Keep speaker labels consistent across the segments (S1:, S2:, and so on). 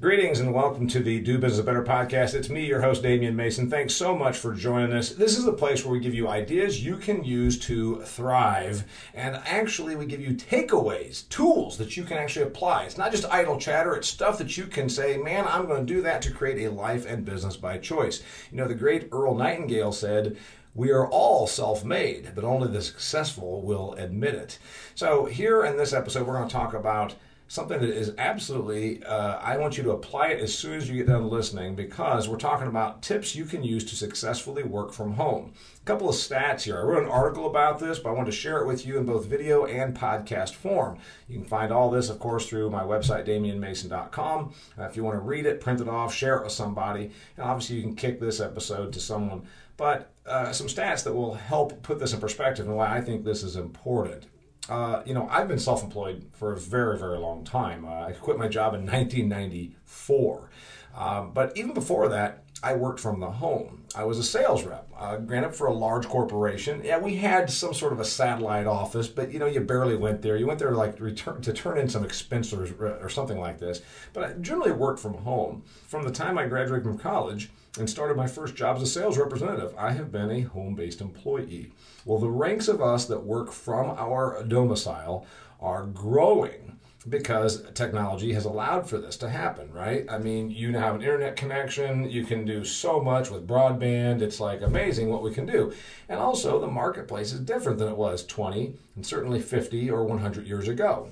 S1: Greetings and welcome to the Do Business Better podcast. It's me, your host, Damian Mason. Thanks so much for joining us. This is the place where we give you ideas you can use to thrive, and actually, we give you takeaways, tools that you can actually apply. It's not just idle chatter, it's stuff that you can say, man, I'm going to do that to create a life and business by choice. You know, the great Earl Nightingale said, we are all self made, but only the successful will admit it. So, here in this episode, we're going to talk about something that is absolutely, uh, I want you to apply it as soon as you get done listening because we're talking about tips you can use to successfully work from home. A couple of stats here. I wrote an article about this, but I wanted to share it with you in both video and podcast form. You can find all this, of course, through my website, damianmason.com. Uh, if you want to read it, print it off, share it with somebody, and obviously you can kick this episode to someone. But uh, some stats that will help put this in perspective and why I think this is important. Uh, you know, I've been self employed for a very, very long time. Uh, I quit my job in 1994. Um, but even before that, I worked from the home. I was a sales rep, uh, granted for a large corporation. Yeah, we had some sort of a satellite office, but you know, you barely went there. You went there to like return to turn in some expenses or, or something like this. But I generally worked from home. From the time I graduated from college and started my first job as a sales representative, I have been a home-based employee. Well, the ranks of us that work from our domicile are growing because technology has allowed for this to happen, right? I mean, you now have an internet connection, you can do so much with broadband. It's like amazing what we can do. And also, the marketplace is different than it was 20 and certainly 50 or 100 years ago.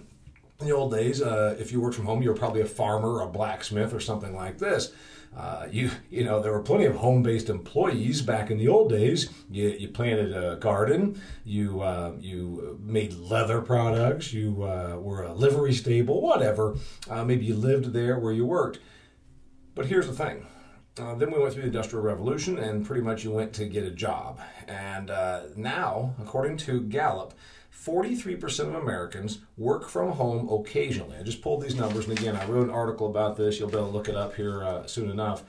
S1: In the old days, uh, if you worked from home, you were probably a farmer, a blacksmith, or something like this. Uh, you you know there were plenty of home-based employees back in the old days. You, you planted a garden, you uh, you made leather products, you uh, were a livery stable, whatever. Uh, maybe you lived there where you worked. But here's the thing. Uh, then we went through the Industrial Revolution, and pretty much you went to get a job. And now, according to Gallup, 43% of Americans work from home occasionally. I just pulled these numbers, and again, I wrote an article about this. You'll be able to look it up here uh, soon enough.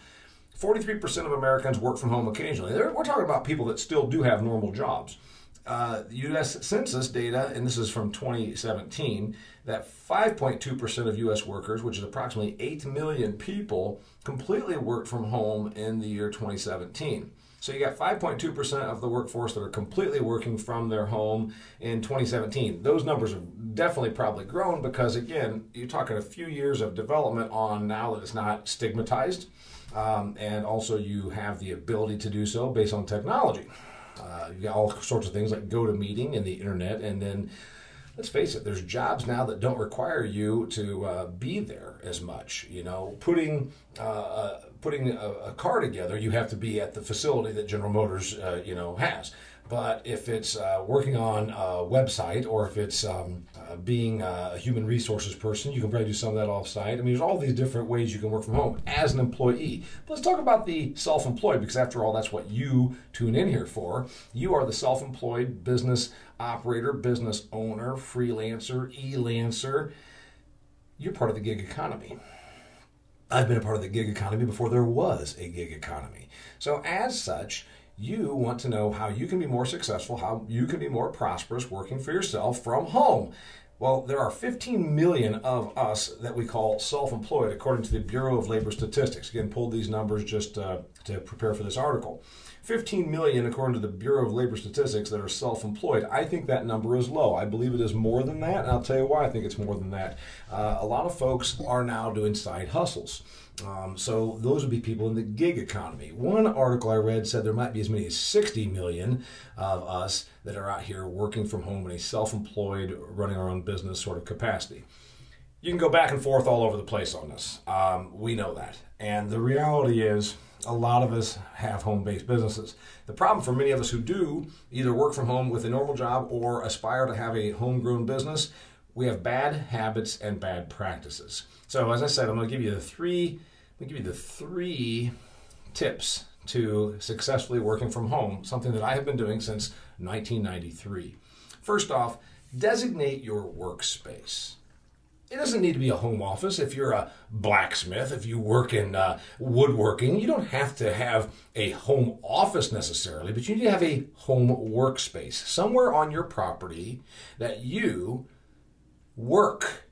S1: 43% of Americans work from home occasionally. They're, we're talking about people that still do have normal jobs. Uh, U.S. Census data, and this is from 2017, that 5.2% of U.S. workers, which is approximately 8 million people, completely worked from home in the year 2017. So you got 5.2% of the workforce that are completely working from their home in 2017. Those numbers have definitely probably grown because, again, you're talking a few years of development on now that it's not stigmatized. Um, and also, you have the ability to do so based on technology. Uh, you got all sorts of things like GoToMeeting and the internet, and then let's face it, there's jobs now that don't require you to uh, be there as much. You know, putting uh, uh putting a, a, car together, you have to be at the facility that General Motors, uh, you know, has. But if it's uh, working on a website or if it's um, uh, being a human resources person, you can probably do some of that off-site. I mean, there's all these different ways you can work from home as an employee. But let's talk about the self-employed because after all, that's what you tune in here for. You are the self-employed business operator, business owner, freelancer, e-lancer. You're part of the gig economy. I've been a part of the gig economy before there was a gig economy. So, as such, you want to know how you can be more successful, how you can be more prosperous working for yourself from home. Well, there are 15 million of us that we call self employed, according to the Bureau of Labor Statistics. Again, pulled these numbers just uh, to prepare for this article. 15 million, according to the Bureau of Labor Statistics, that are self employed. I think that number is low. I believe it is more than that, and I'll tell you why I think it's more than that. Uh, a lot of folks are now doing side hustles. Um, so those would be people in the gig economy. One article I read said there might be as many as 60 million of us that are out here working from home in a self-employed, running our own business sort of capacity. You can go back and forth all over the place on this. Um, we know that, and the reality is a lot of us have home based businesses. The problem for many of us who do either work from home with a normal job or aspire to have a homegrown business, we have bad habits and bad practices. So, as I said, I'm going to give you the three. I'm going to give you the three tips to successfully working from home, something that I have been doing since 1993. First off, designate your workspace. It doesn't need to be a home office. If you're a blacksmith, if you work in uh, woodworking, you don't have to have a home office necessarily, but you need to have a home workspace somewhere on your property that you work.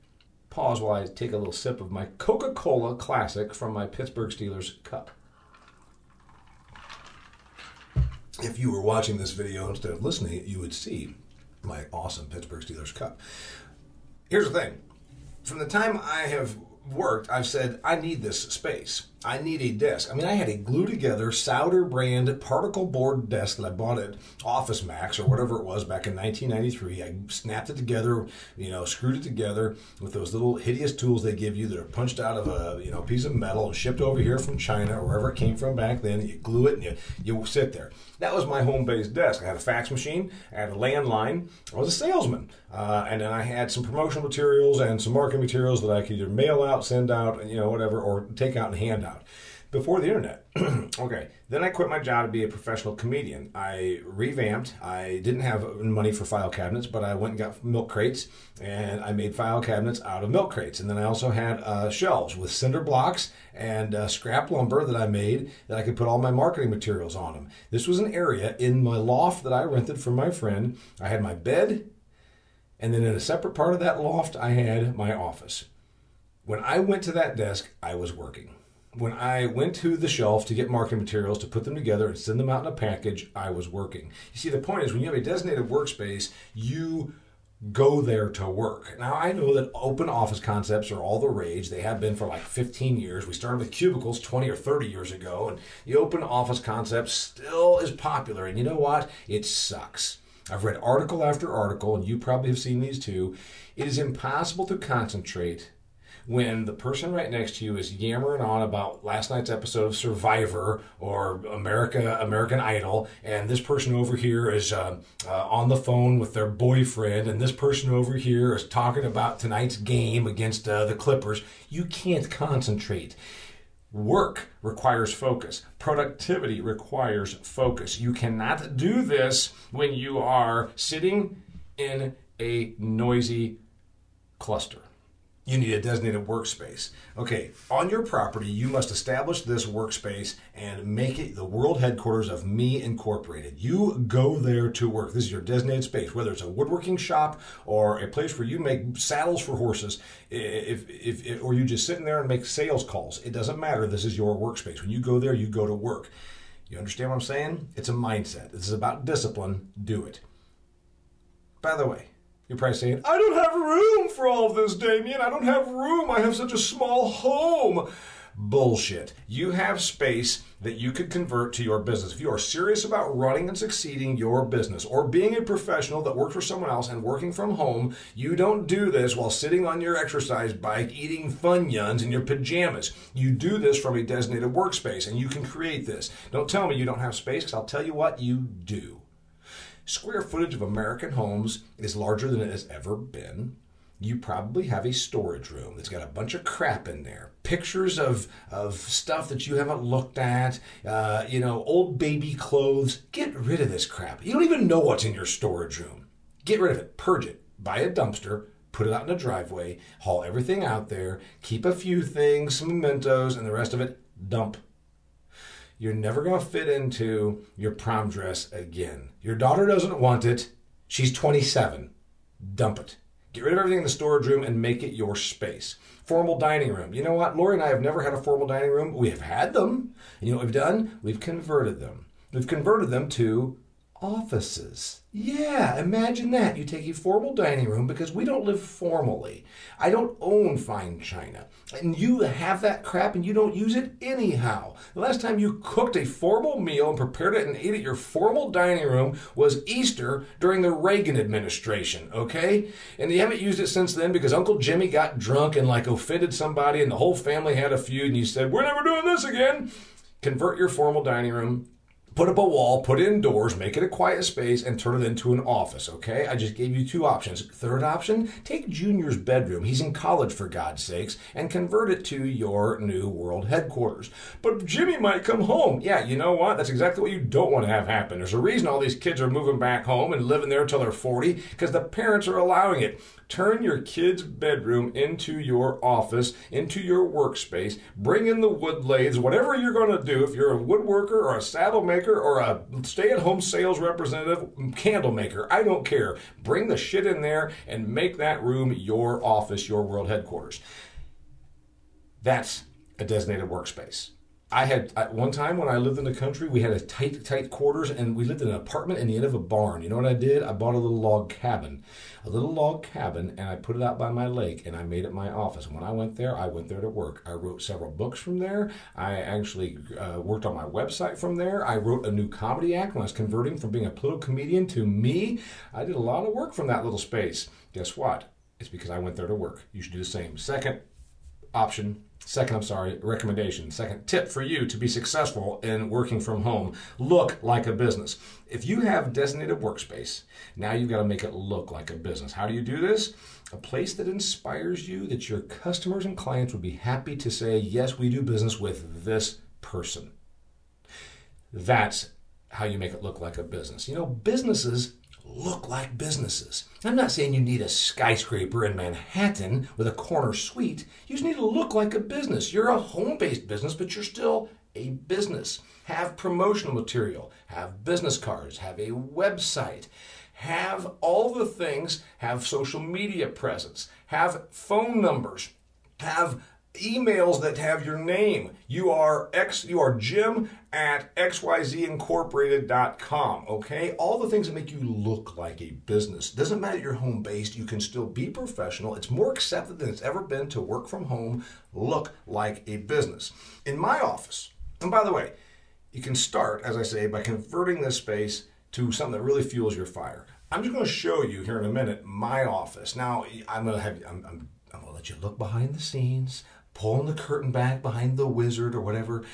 S1: Pause while I take a little sip of my Coca Cola Classic from my Pittsburgh Steelers cup. If you were watching this video instead of listening, you would see my awesome Pittsburgh Steelers cup. Here's the thing from the time I have worked, I've said, I need this space. I need a desk. I mean, I had a glue together Sauder brand particle board desk that I bought at Office Max or whatever it was back in 1993. I snapped it together, you know, screwed it together with those little hideous tools they give you that are punched out of a, you know, piece of metal and shipped over here from China or wherever it came from back then. You glue it and you, you sit there. That was my home based desk. I had a fax machine, I had a landline, I was a salesman. Uh, and then I had some promotional materials and some marketing materials that I could either mail out, send out, you know, whatever, or take out and hand out before the internet. okay, then I quit my job to be a professional comedian. I revamped. I didn't have money for file cabinets, but I went and got milk crates and I made file cabinets out of milk crates. And then I also had uh, shelves with cinder blocks and uh, scrap lumber that I made that I could put all my marketing materials on them. This was an area in my loft that I rented from my friend. I had my bed, and then in a separate part of that loft, I had my office. When I went to that desk, I was working when I went to the shelf to get marketing materials to put them together and send them out in a package, I was working. You see, the point is when you have a designated workspace, you go there to work. Now, I know that open office concepts are all the rage. They have been for like 15 years. We started with cubicles 20 or 30 years ago, and the open office concept still is popular. And you know what? It sucks. I've read article after article, and you probably have seen these too. It is impossible to concentrate when the person right next to you is yammering on about last night's episode of Survivor or America American Idol, and this person over here is uh, uh, on the phone with their boyfriend, and this person over here is talking about tonight's game against uh, the Clippers, you can't concentrate. Work requires focus. Productivity requires focus. You cannot do this when you are sitting in a noisy cluster you need a designated workspace. Okay, on your property, you must establish this workspace and make it the world headquarters of Me Incorporated. You go there to work. This is your designated space, whether it's a woodworking shop or a place where you make saddles for horses, if, if, if or you just sit in there and make sales calls. It doesn't matter. This is your workspace. When you go there, you go to work. You understand what I'm saying? It's a mindset. This is about discipline. Do it. By the way, you're probably saying, I don't have room for all of this, Damian. I don't have room. I have such a small home. Bullshit. You have space that you could convert to your business. If you are serious about running and succeeding your business or being a professional that works for someone else and working from home, you don't do this while sitting on your exercise bike eating Funyuns in your pajamas. You do this from a designated workspace and you can create this. Don't tell me you don't have space because I'll tell you what you do square footage of American homes is larger than it has ever been. You probably have a storage room that's got a bunch of crap in there. Pictures of, of stuff that you haven't looked at, uh, you know, old baby clothes. Get rid of this crap. You don't even know what's in your storage room. Get rid of it, purge it, buy a dumpster, put it out in a driveway, haul everything out there, keep a few things, some mementos, and the rest of it dump you're never going to fit into your prom dress again. Your daughter doesn't want it. She's 27. Dump it. Get rid of everything in the storage room and make it your space. Formal dining room. You know what? Lori and I have never had a formal dining room. We have had them. And you know what we've done? We've converted them. We've converted them to offices. Yeah, imagine that. You take a formal dining room because we don't live formally. I don't own fine china. And you have that crap and you don't use it anyhow. The last time you cooked a formal meal and prepared it and ate it your formal dining room was Easter during the Reagan administration, okay? And you haven't used it since then because Uncle Jimmy got drunk and like offended somebody and the whole family had a feud and you said, We're never doing this again. Convert your formal dining room put up a wall, put indoors, make it a quiet space, and turn it into an office, okay? I just gave you two options. Third option, take Junior's bedroom. He's in college, for God's sakes, and convert it to your new world headquarters. But Jimmy might come home. Yeah, you know what? That's exactly what you don't want to have happen. There's a reason all these kids are moving back home and living there until they're 40, because the parents are allowing it. Turn your kid's bedroom into your office, into your workspace. Bring in the wood lathes, whatever you're going to do. If you're a woodworker or a saddle maker or a stay at home sales representative, candle maker, I don't care. Bring the shit in there and make that room your office, your world headquarters. That's a designated workspace. I had at one time when I lived in the country, we had a tight, tight quarters, and we lived in an apartment in the end of a barn. You know what I did? I bought a little log cabin, a little log cabin, and I put it out by my lake, and I made it my office. And when I went there, I went there to work. I wrote several books from there. I actually uh, worked on my website from there. I wrote a new comedy act when I was converting from being a political comedian to me. I did a lot of work from that little space. Guess what? It's because I went there to work. You should do the same. Second option Second, I'm sorry, recommendation. Second tip for you to be successful in working from home look like a business. If you have designated workspace, now you've got to make it look like a business. How do you do this? A place that inspires you, that your customers and clients would be happy to say, yes, we do business with this person. That's how you make it look like a business. You know, businesses look like businesses. I'm not saying you need a skyscraper in Manhattan with a corner suite. You just need to look like a business. You're a home based business, but you're still a business. Have promotional material, have business cards, have a website, have all the things, have social media presence, have phone numbers, have emails that have your name. You are X you are Jim at xyzincorporated.com, okay? All the things that make you look like a business. Doesn't matter you're home based, you can still be professional. It's more accepted than it's ever been to work from home, look like a business. In my office, and by the way, you can start, as I say, by converting this space to something that really fuels your fire. I'm just going to show you here in a minute my office. Now, I'm going to have I'm, I'm, I'm going to let you look behind the scenes pulling the curtain back behind the wizard or whatever.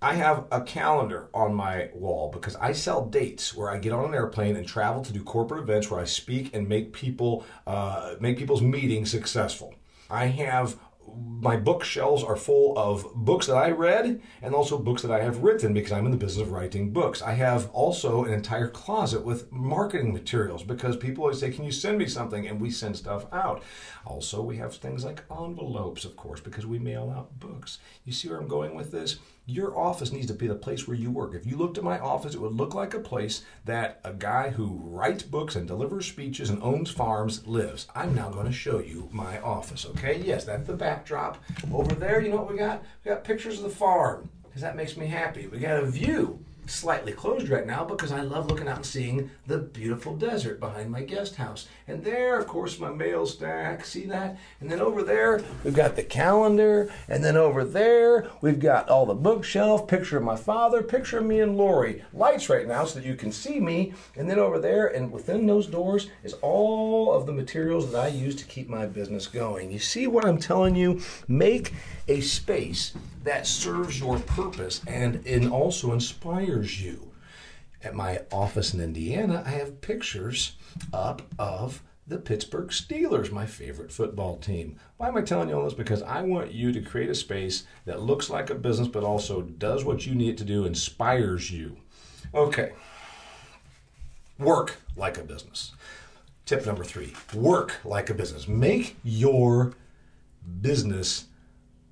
S1: I have a calendar on my wall because I sell dates where I get on an airplane and travel to do corporate events where I speak and make people uh, make people's meetings successful. I have my bookshelves are full of books that I read and also books that I have written because I'm in the business of writing books. I have also an entire closet with marketing materials because people always say, Can you send me something? And we send stuff out. Also, we have things like envelopes, of course, because we mail out books. You see where I'm going with this? Your office needs to be the place where you work. If you looked at my office, it would look like a place that a guy who writes books and delivers speeches and owns farms lives. I'm now going to show you my office, okay? Yes, that's the backdrop. Over there, you know what we got? We got pictures of the farm because that makes me happy. We got a view slightly closed right now because I love looking out and seeing the beautiful desert behind my guest house. And there, of course, my mail stack. See that? And then over there, we've got the calendar. And then over there, we've got all the bookshelf, picture of my father, picture of me and Lori. Lights right now so that you can see me. And then over there, and within those doors, is all of the materials that I use to keep my business going. You see what I'm telling you? Make a space that serves your purpose and, and also inspires you. At my office in Indiana, I have pictures up of the Pittsburgh Steelers, my favorite football team. Why am I telling you all this? Because I want you to create a space that looks like a business but also does what you need it to do, inspires you. Okay. Work like a business. Tip number three work like a business. Make your business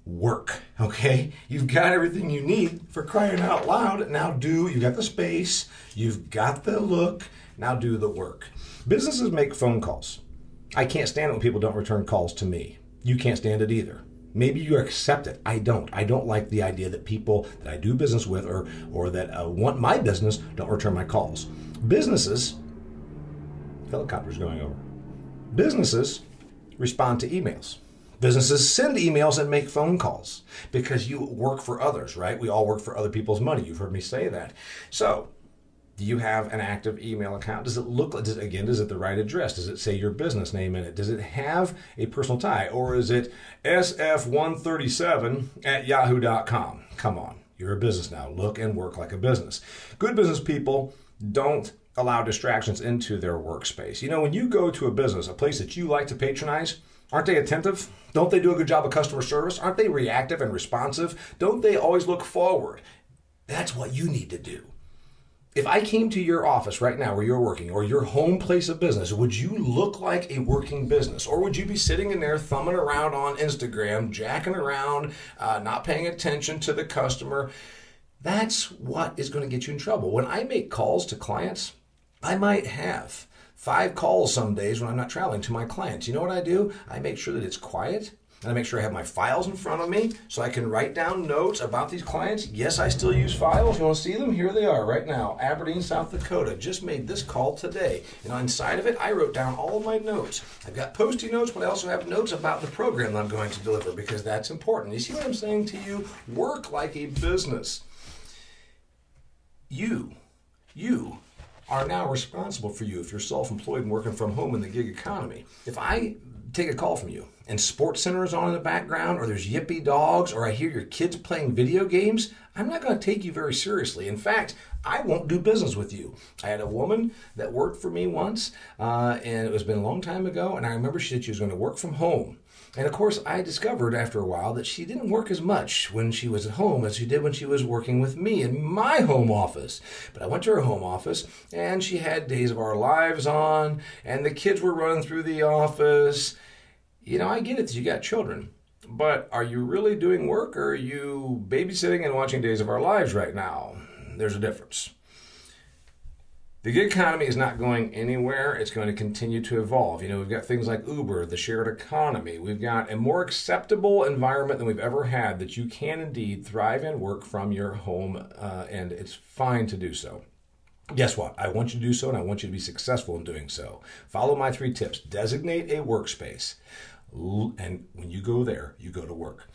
S1: work. Okay? You've got everything you need for crying out loud. Now do, you've got the space, you've got the look, now do the work. Businesses make phone calls. I can't stand it when people don't return calls to me. You can't stand it either. Maybe you accept it. I don't. I don't like the idea that people that I do business with or or that uh, want my business don't return my calls. Businesses, helicopters going over. Businesses respond to emails. Businesses send emails and make phone calls because you work for others, right? We all work for other people's money. You've heard me say that. So, do you have an active email account? Does it look like, does, again, does it the right address? Does it say your business name in it? Does it have a personal tie? Or is it SF137 at yahoo.com? Come on. You're a business now. Look and work like a business. Good business people don't allow distractions into their workspace. You know, when you go to a business, a place that you like to patronize, aren't they attentive? Don't they do a good job of customer service? Aren't they reactive and responsive? Don't they always look forward? That's what you need to do. If I came to your office right now where you're working or your home place of business, would you look like a working business? Or would you be sitting in there thumbing around on Instagram, jacking around, uh, not paying attention to the customer? That's what is going to get you in trouble. When I make calls to clients, I might have five calls some days when I'm not traveling to my clients. You know what I do? I make sure that it's quiet and I make sure I have my files in front of me so I can write down notes about these clients. Yes, I still use files. You want to see them? Here they are right now. Aberdeen, South Dakota. Just made this call today. And inside of it, I wrote down all of my notes. I've got post-it notes, but I also have notes about the program that I'm going to deliver because that's important. You see what I'm saying to you? Work like a business. You, you are now responsible for you if you're self-employed and working from home in the gig economy. If I take a call from you and Sports Center is on in the background, or there's yippy dogs, or I hear your kids playing video games, I'm not going to take you very seriously. In fact, I won't do business with you. I had a woman that worked for me once, uh, and it was been a long time ago, and I remember she said she was going to work from home. And of course, I discovered after a while that she didn't work as much when she was at home as she did when she was working with me in my home office. But I went to her home office and she had Days of Our Lives on, and the kids were running through the office. You know, I get it that you got children, but are you really doing work or are you babysitting and watching Days of Our Lives right now? There's a difference. The gig economy is not going anywhere. It's going to continue to evolve. You know, we've got things like Uber, the shared economy. We've got a more acceptable environment than we've ever had that you can indeed thrive and work from your home, uh, and it's fine to do so. Guess what? I want you to do so, and I want you to be successful in doing so. Follow my three tips. Designate a workspace, and when you go there, you go to work.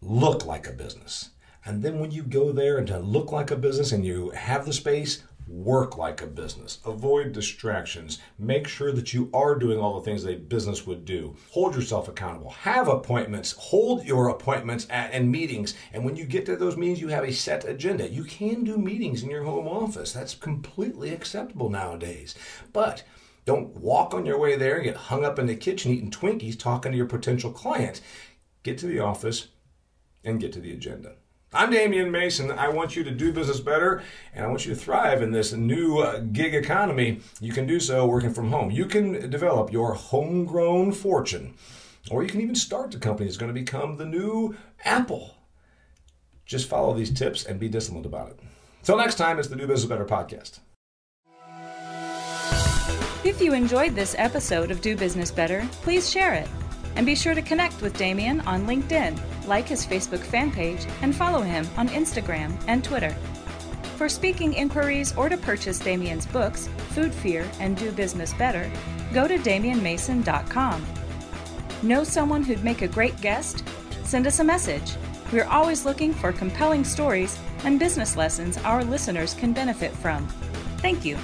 S1: Look like a business. And then when you go there and to look like a business and you have the space, work like a business. Avoid distractions. Make sure that you are doing all the things that a business would do. Hold yourself accountable. Have appointments. Hold your appointments at, and meetings. And when you get to those meetings, you have a set agenda. You can do meetings in your home office. That's completely acceptable nowadays. But don't walk on your way there and get hung up in the kitchen eating Twinkies talking to your potential client. Get to the office and get to the agenda. I'm Damian Mason. I want you to do business better and I want you to thrive in this new uh, gig economy. You can do so working from home. You can develop your homegrown fortune, or you can even start the company that's going to become the new Apple. Just follow these tips and be disciplined about it. Till next time, it's the Do Business Better podcast.
S2: If you enjoyed this episode of Do Business Better, please share it. And be sure to connect with Damian on LinkedIn, like his Facebook fan page, and follow him on Instagram and Twitter. For speaking inquiries or to purchase Damian's books, Food Fear and Do Business Better, go to damianmason.com. Know someone who'd make a great guest? Send us a message. We're always looking for compelling stories and business lessons our listeners can benefit from. Thank you.